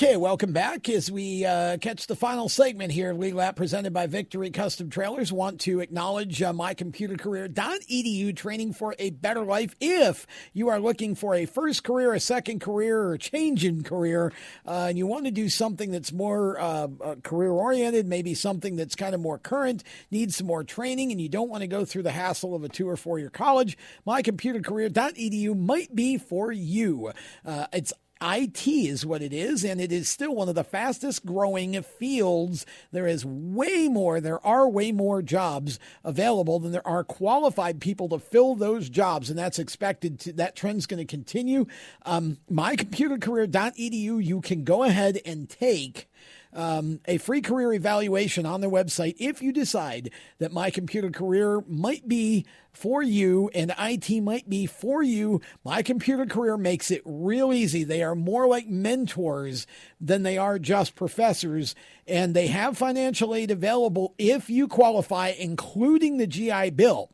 Okay, welcome back as we uh, catch the final segment here Lead Lap presented by Victory Custom Trailers. Want to acknowledge uh, mycomputercareer.edu training for a better life. If you are looking for a first career, a second career, or a change in career, uh, and you want to do something that's more uh, career oriented, maybe something that's kind of more current, needs some more training, and you don't want to go through the hassle of a two or four year college, mycomputercareer.edu might be for you. Uh, it's IT is what it is, and it is still one of the fastest growing fields. There is way more, there are way more jobs available than there are qualified people to fill those jobs, and that's expected to, that trend's going to continue. Um, mycomputercareer.edu, you can go ahead and take um, a free career evaluation on their website if you decide that my computer career might be for you and IT might be for you. My computer career makes it real easy. They are more like mentors than they are just professors, and they have financial aid available if you qualify, including the GI Bill.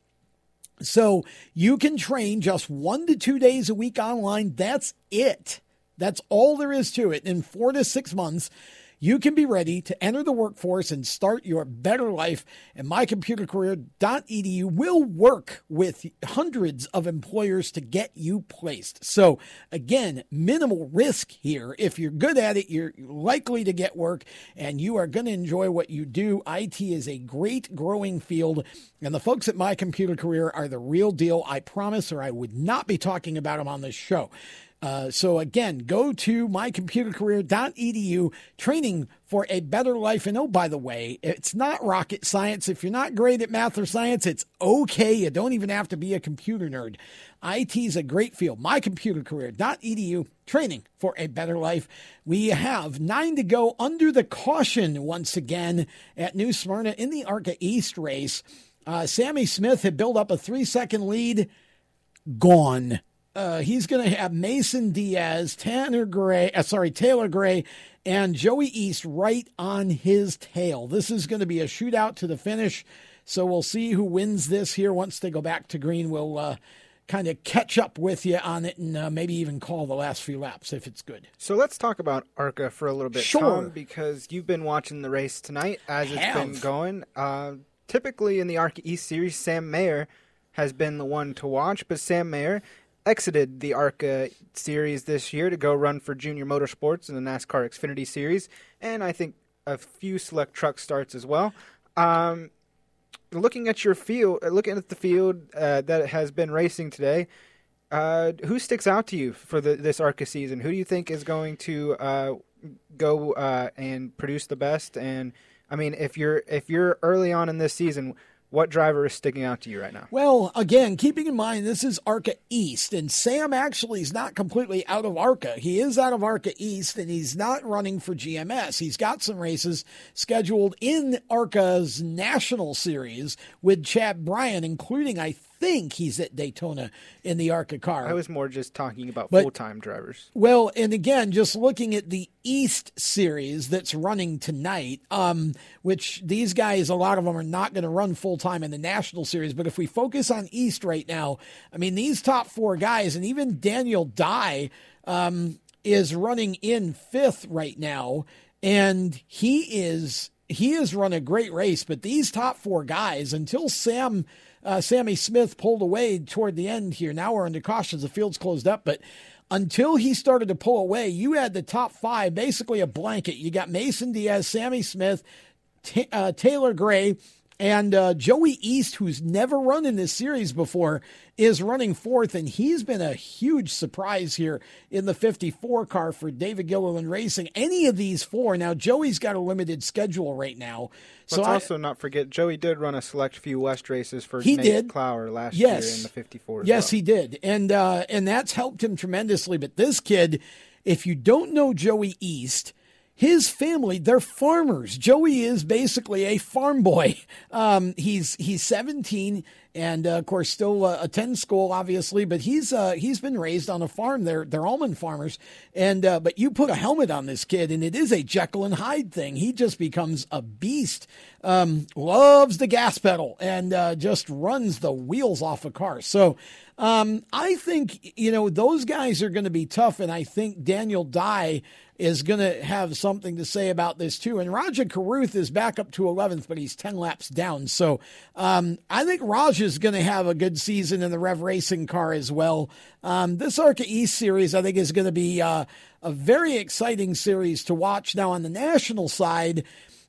So you can train just one to two days a week online. That's it. That's all there is to it. In four to six months, you can be ready to enter the workforce and start your better life. And mycomputercareer.edu will work with hundreds of employers to get you placed. So, again, minimal risk here. If you're good at it, you're likely to get work and you are going to enjoy what you do. IT is a great growing field. And the folks at My Computer Career are the real deal. I promise, or I would not be talking about them on this show. Uh, so again, go to mycomputercareer.edu, training for a better life. And oh, by the way, it's not rocket science. If you're not great at math or science, it's okay. You don't even have to be a computer nerd. IT is a great field. Mycomputercareer.edu, training for a better life. We have nine to go under the caution once again at New Smyrna in the ARCA East race. Uh, Sammy Smith had built up a three second lead, gone uh, he's going to have Mason Diaz, Tanner Gray, uh, sorry, Taylor Gray, and Joey Iest right on his tail. This is going to be a shootout to the finish. So we'll see who wins this here once they go back to green. We'll uh, kind of catch up with you on it and uh, maybe even call the last few laps if it's good. So let's talk about ARCA for a little bit, sure. Tom, because you've been watching the race tonight as it's Have. been going. Uh, typically in the ARCA East Series, Sam Mayer has been the one to watch, but Sam Mayer exited the ARCA series this year to go run for Junior Motorsports in the NASCAR Xfinity Series, and I think a few select truck starts as well. Um, looking at your field, uh, looking at the field uh, that has been racing today, uh, who sticks out to you for the, this ARCA season? Who do you think is going to uh, go uh, and produce the best? And I mean, if you're if you're early on in this season, what driver is sticking out to you right now? Well, again, keeping in mind this is ARCA East, and Sam actually is not completely out of ARCA. He is out of ARCA East, and he's not running for GMS. He's got some races scheduled in ARCA's National Series with Chad Bryant, including, I think he's at Daytona in the ARCA car. I was more just talking about full time drivers. Well, and again, just looking at the East series that's running tonight, um, which these guys, a lot of them are not going to run full time in the National Series. But if we focus on East right now, I mean, these top four guys, and even Daniel Dye um, is running in fifth right now, and he is he has run a great race. But these top four guys, until Sam. Uh, Sammy Smith pulled away toward the end here. Now we're under caution. The field's closed up, but until he started to pull away, you had the top five basically a blanket. You got Mason Diaz, Sammy Smith, Ta uh, Taylor Gray, and uh, Joey Iest, who's never run in this series before, is running fourth, and he's been a huge surprise here in the 54 car for David Gilliland Racing. Any of these four, now Joey's got a limited schedule right now. Let's So I, also not forget Joey did run a select few West races for He Nate did. Clower last Yes. year in the 54. Yes, well. he did, and uh, and that's helped him tremendously. But this kid, if you don't know Joey Iest, his family they're farmers. Joey is basically a farm boy. Um, he's he's 17 and uh, of course still uh, attends school obviously, but he's uh, he's been raised on a farm. They're they're almond farmers, and uh, but you put a helmet on this kid, and it is a Jekyll and Hyde thing. He just becomes a beast. Um, loves the gas pedal and uh, just runs the wheels off a car. So um, I think you know those guys are going to be tough, and I think Daniel Dye is going to have something to say about this too. And Rajah Caruth is back up to 11th, but he's 10 laps down. So um, I think Raj is going to have a good season in the Rev Racing car as well. Um, this ARCA East series, I think, is going to be uh, a very exciting series to watch. Now on the national side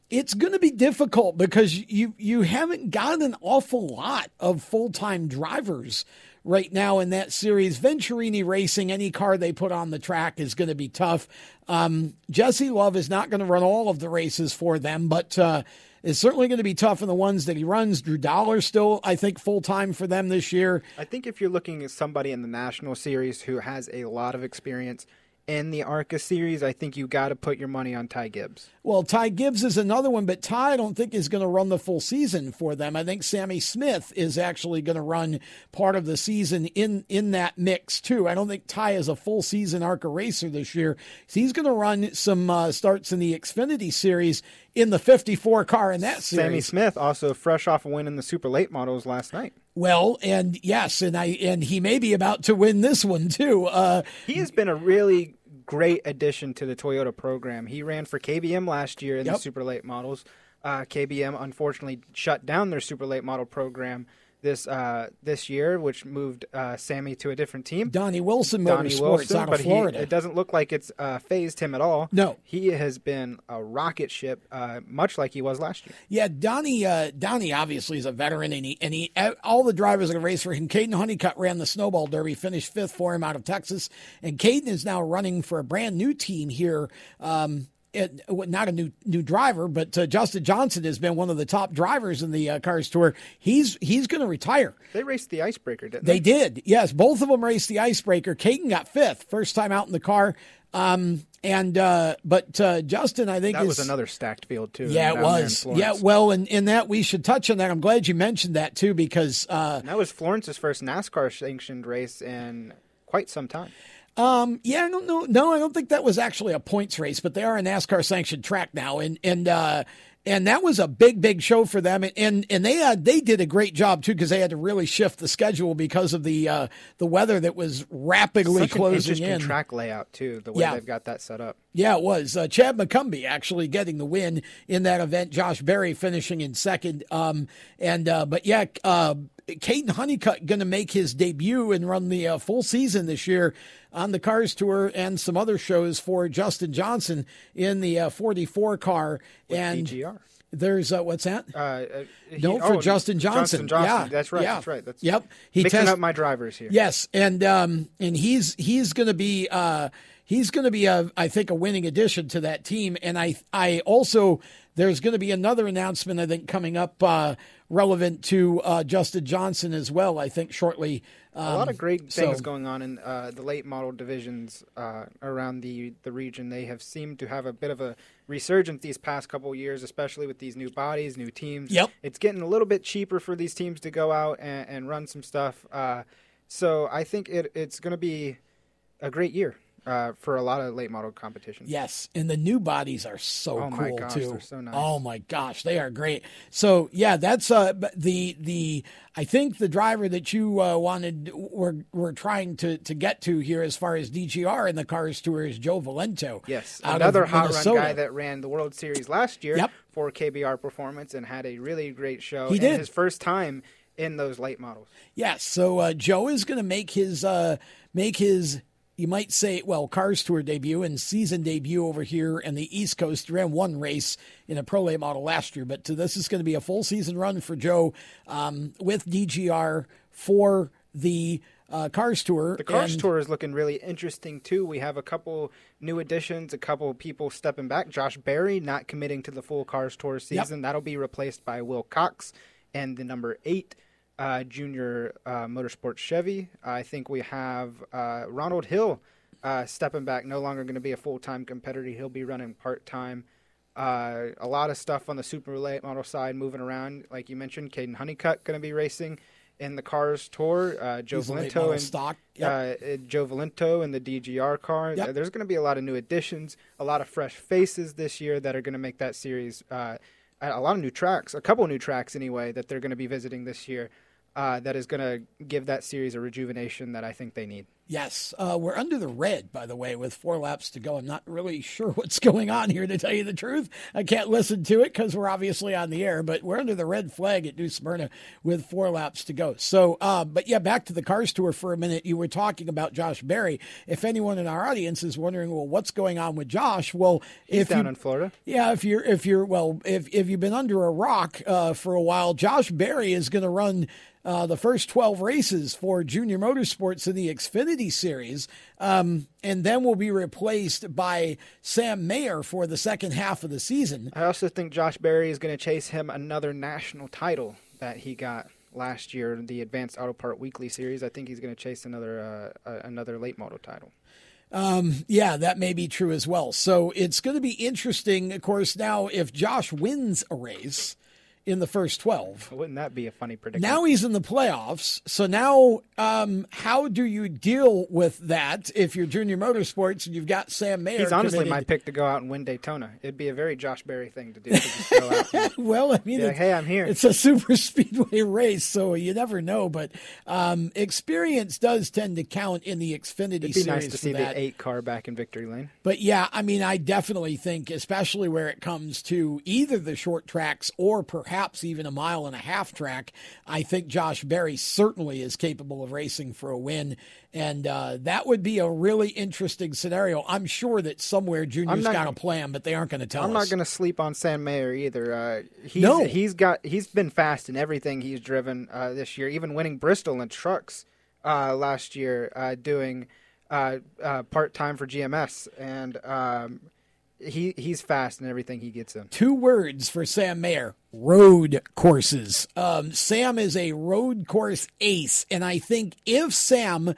it's going to be difficult because you you haven't got an awful lot of full time drivers right now in that series. Venturini Racing, any car they put on the track is going to be tough. Um, Jesse Love is not going to run all of the races for them, but uh, it's certainly going to be tough in the ones that he runs. Drew Dollar still, I think, full time for them this year. I think if you're looking at somebody in the national series who has a lot of experience in the ARCA series, I think you got to put your money on Ty Gibbs. Well, Ty Gibbs is another one, but Ty I don't think is going to run the full season for them. I think Sammy Smith is actually going to run part of the season in in that mix too. I don't think Ty is a full season ARCA racer this year. So he's going to run some uh, starts in the Xfinity series in the 54 car in that series. Sammy Smith also fresh off a win in the super late models last night. Well, and yes, and I and he may be about to win this one too. Uh, He has been a really great addition to the Toyota program. He ran for KBM last year in Yep. the super late models. Uh, KBM unfortunately shut down their super late model program this uh, this year, which moved uh, Sammy to a different team. Donnie Wilson Donnie Motorsports Wilson, out of but he- it doesn't look like it's uh, phased him at all. No. he has been a rocket ship, uh, much like he was last year. Yeah, Donnie. Uh, Donnie obviously is a veteran, and he and he all the drivers that raced for him. Kaden Honeycutt ran the Snowball Derby, finished fifth for him out of Texas, and Kaden is now running for a brand new team here. Um, it, not a new new driver, but uh, Justin Johnson has been one of the top drivers in the uh, Cars Tour. He's he's going to retire. They raced the icebreaker, didn't They they? did, yes. Both of them raced the icebreaker. Kaden got fifth, first time out in the car. Um, and uh, but uh, Justin, I think That is was another stacked field too. yeah, it in was. Yeah, well, and in that we should touch on that. I'm glad you mentioned that too because uh, that was Florence's first NASCAR sanctioned race in quite some time. Um, yeah, I don't know. No, I don't think that was actually a points race, but they are a NASCAR sanctioned track now, and and uh, and that was a big, big show for them, and and, and they had they did a great job too because they had to really shift the schedule because of the uh, the weather that was rapidly Such closing in. track layout too. The way Yeah. they've got that set up. Yeah, it was. Uh, Chad McCumbee actually getting the win in that event. Josh Berry finishing in second. Um, and uh, but yeah, uh, Kaden Honeycutt going to make his debut and run the uh, full season this year on the Cars Tour and some other shows for Justin Johnson in the uh, 44 car and DGR. There's uh, what's that? Uh, uh, he- no, for oh, Justin Johnson. Johnson Johnson. Yeah, That's right. yeah. That's right. That's yep. He mixing test- up my drivers here. Yes, and um, and he's he's going to be uh, he's going to be a I think a winning addition to that team. And I I also there's going to be another announcement I think coming up uh, relevant to uh, Justin Johnson as well. I think shortly. Um, a lot of great things so- going on in uh, the late model divisions uh, around the the region. They have seemed to have a bit of a resurgence these past couple of years, especially with these new bodies, new teams. Yep. it's getting a little bit cheaper for these teams to go out and, and run some stuff. Uh, so I think it, it's going to be a great year uh, for a lot of late model competitions. Yes, and the new bodies are so Oh cool my gosh, too. they're so nice. Oh my gosh, they are great. So yeah, that's uh the the I think the driver that you uh, wanted we're we're trying to to get to here as far as DGR in the Cars Tour is Joe Valento. Yes, another hot Minnesota. run guy that ran the World Series last year Yep. for KBR Performance and had a really great show. He did. his first time in those late models. Yes. So uh, Joe is going to make his uh, make his you might say well Cars Tour debut and season debut over here in the East Coast. Ran one race in a pro late model last year, but this is going to be a full season run for Joe um, with DGR for the uh, Cars Tour. The Cars And- Tour is looking really interesting too. We have a couple new additions, a couple people stepping back. Josh Berry not committing to the full Cars Tour season. That'll be replaced by Will Cox and the number eight uh, junior uh, motorsports Chevy. I think we have uh, Ronald Hill uh, stepping back, no longer going to be a full time competitor. He'll be running part time. Uh, a lot of stuff on the super late model side moving around. Like you mentioned, Kaden Honeycutt going to be racing in the Cars Tour. Uh, Joe He's Valento and stock. uh, uh, Joe Valento and the DGR car. Yep. There's going to be a lot of new additions, a lot of fresh faces this year that are going to make that series. Uh, a a lot of new tracks, a couple new tracks anyway, that they're going to be visiting this year. Uh, that is going to give that series a rejuvenation that I think they need. Yes, uh, we're under the red, by the way, with four laps to go. I'm not really sure what's going on here, to tell you the truth. I can't listen to it because we're obviously on the air, but we're under the red flag at New Smyrna with four laps to go. So, uh, but yeah, back to the Cars Tour for a minute. You were talking about Josh Berry. If anyone in our audience is wondering, well, what's going on with Josh? Well, He's if down you, in Florida. yeah, if you're if you're well, if if you've been under a rock uh, for a while, Josh Berry is going to run uh, the first twelve races for Junior Motorsports in the Xfinity Series, um, and then will be replaced by Sam Mayer for the second half of the season. I also think Josh Berry is going to chase him another national title that he got last year, in the Advanced Auto Part Weekly Series. I think he's going to chase another uh, uh, another late model title. Um, yeah, that may be true as well. So it's going to be interesting, of course. Now, if Josh wins a race in the first twelve, Wouldn't that be a funny prediction? Now he's in the playoffs. So now, um, how do you deal with that if you're Junior Motorsports and you've got Sam Mayer? He's honestly committed? my pick to go out and win Daytona. It'd be a very Josh Berry thing to do. To just go out and well, I mean, like, hey, I'm here. It's a super speedway race, so you never know. But um, experience does tend to count in the Xfinity It'd be series nice to see that. the eight car back in victory lane. But yeah, I mean, I definitely think, especially where it comes to either the short tracks or perhaps even a mile and a half track, I think Josh Berry certainly is capable of racing for a win. And uh, that would be a really interesting scenario. I'm sure that somewhere Junior's not- got a plan, but they aren't going to tell I'm us. not going to sleep on Sam Mayer either. Uh, he's, No. he's got he's been fast in everything he's driven uh, this year, even winning Bristol in trucks uh, last year, uh, doing uh, uh, part time for GMS, and um, he he's fast in everything he gets in. Two words for Sam Mayer road courses. Um, Sam is a road course ace. And I think if Sam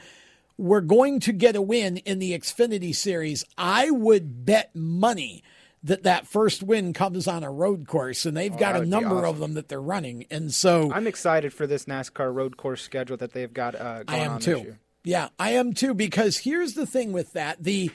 were going to get a win in the Xfinity Series, I would bet money that that first win comes on a road course. And they've Oh, got a number of them that they're running. And so I'm excited for this NASCAR road course schedule that they've got uh, I am too. Yeah, I am too. Because here's the thing with that: the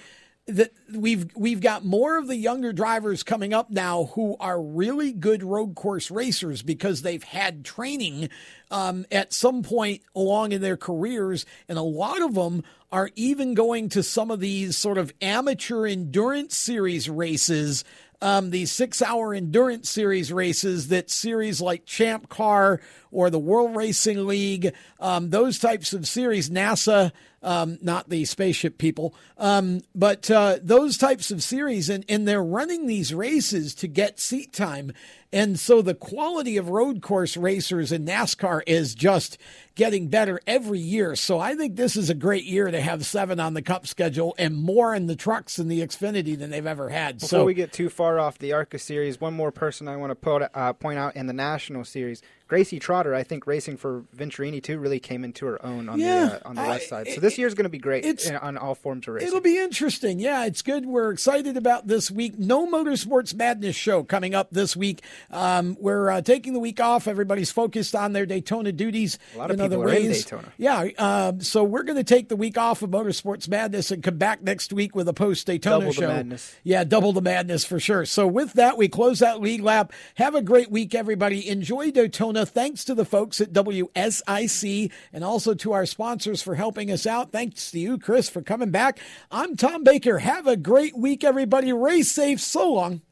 that we've we've got more of the younger drivers coming up now who are really good road course racers because they've had training um, at some point along in their careers, and a lot of them are even going to some of these sort of amateur endurance series races. Um, these six hour endurance series races that series like Champ Car or the World Racing League, um, those types of series, NASA, um, not the spaceship people, um, but uh, those types of series, and, and they're running these races to get seat time. And so the quality of road course racers in NASCAR is just getting better every year. So I think this is a great year to have seven on the cup schedule and more in the trucks and the Xfinity than they've ever had. Before so we get too far off the ARCA series, one more person I want to put, uh, point out in the National Series, Gracie Trotter, I think racing for Venturini too really came into her own on Yeah, the uh, on the west side. So this year's going to be great it's- in- on all forms of racing. It'll be interesting. Yeah, it's good. We're excited about this week. No Motorsports Madness show coming up this week. Um, we're uh, taking the week off. Everybody's focused on their Daytona duties. A lot of in other people are in. Daytona. Yeah, um, so we're going to take the week off of Motorsports Madness and come back next week with a post Daytona Double the show. madness. Yeah, double the madness for sure. So with that, we close that Lead Lap. Have a great week, everybody. Enjoy Daytona. Thanks to the folks at WSIC and also to our sponsors for helping us out. Thanks to you, Chris, for coming back. I'm Tom Baker. Have a great week, everybody. Race safe. So long.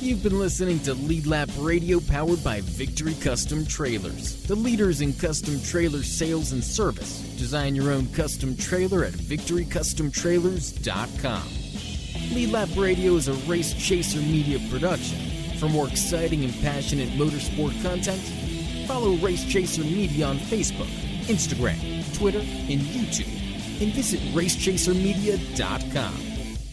You've been listening to Lead Lap Radio powered by Victory Custom Trailers, the leaders in custom trailer sales and service. Design your own custom trailer at victorycustomtrailers.com. Lead Lap Radio is a race chaser media production. For more exciting and passionate motorsport content, follow Race Chaser Media on Facebook, Instagram, Twitter, and YouTube, and visit racechasermedia.com.